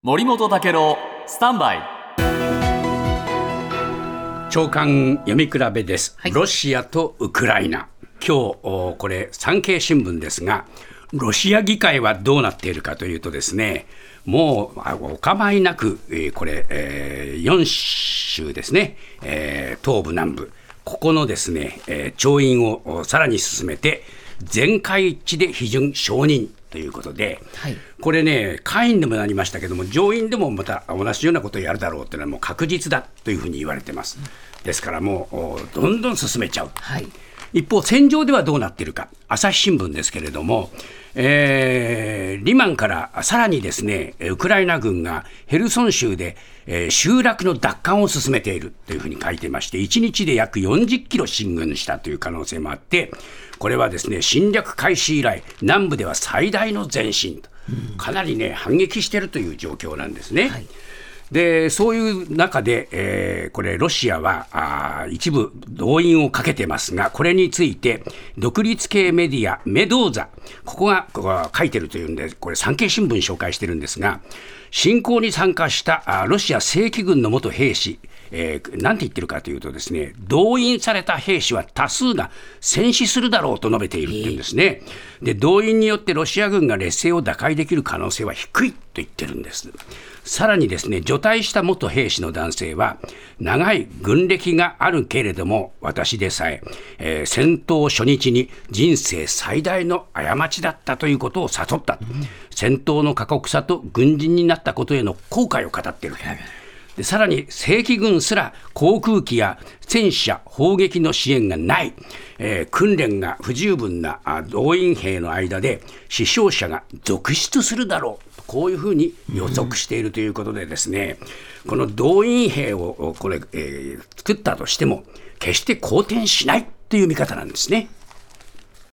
森本武郎スタンバイ。長官読み比べです、ロシアとウクライナ。今日おこれ産経新聞ですがロシア議会はどうなっているかというとですねもうあお構いなく、えーこれ、えー4州ですね、えー東部南部。ここのですね、えー調印をおさらに進めて全会一致で批准承認ということで、これね、下院でもなりましたけども、上院でもまた同じようなことをやるだろうというのはもう確実だというふうに言われてます。ですからもうおどんどん進めちゃう。一方、戦場ではどうなっているか、朝日新聞ですけれども、えーリマンからさらにですね、ウクライナ軍がヘルソン州で、えー集落の奪還を進めているというふうに書いていまして、1日で約40キロ進軍したという可能性もあって、これはですね侵略開始以来、南部では最大の前進と、かなりね、反撃しているという状況なんですね。でそういう中で、えーこれ、ロシアはあ一部動員をかけてますが、これについて、独立系メディア、メドーザ、ここがここが書いてるというんで、これ、産経新聞紹介してるんですが、侵攻に参加したロシア正規軍の元兵士、えーなんて言ってるかというとですね、動員された兵士は多数が戦死するだろうと述べているっていうんですね。で、動員によってロシア軍が劣勢を打開できる可能性は低いと言ってるんです。さらにですね、除隊した元兵士の男性は、長い軍歴があるけれども、私でさええー戦闘初日に人生最大の過ちだったということを悟った。戦闘の過酷さと軍人になったことへの後悔を語っている。でさらに正規軍すら航空機や戦車、砲撃の支援がない、えー訓練が不十分なあ動員兵の間で死傷者が続出するだろうと。こういうふうに予測しているということでですね、この動員兵をこれ、えー作ったとしても決して好転しないという見方なんですね。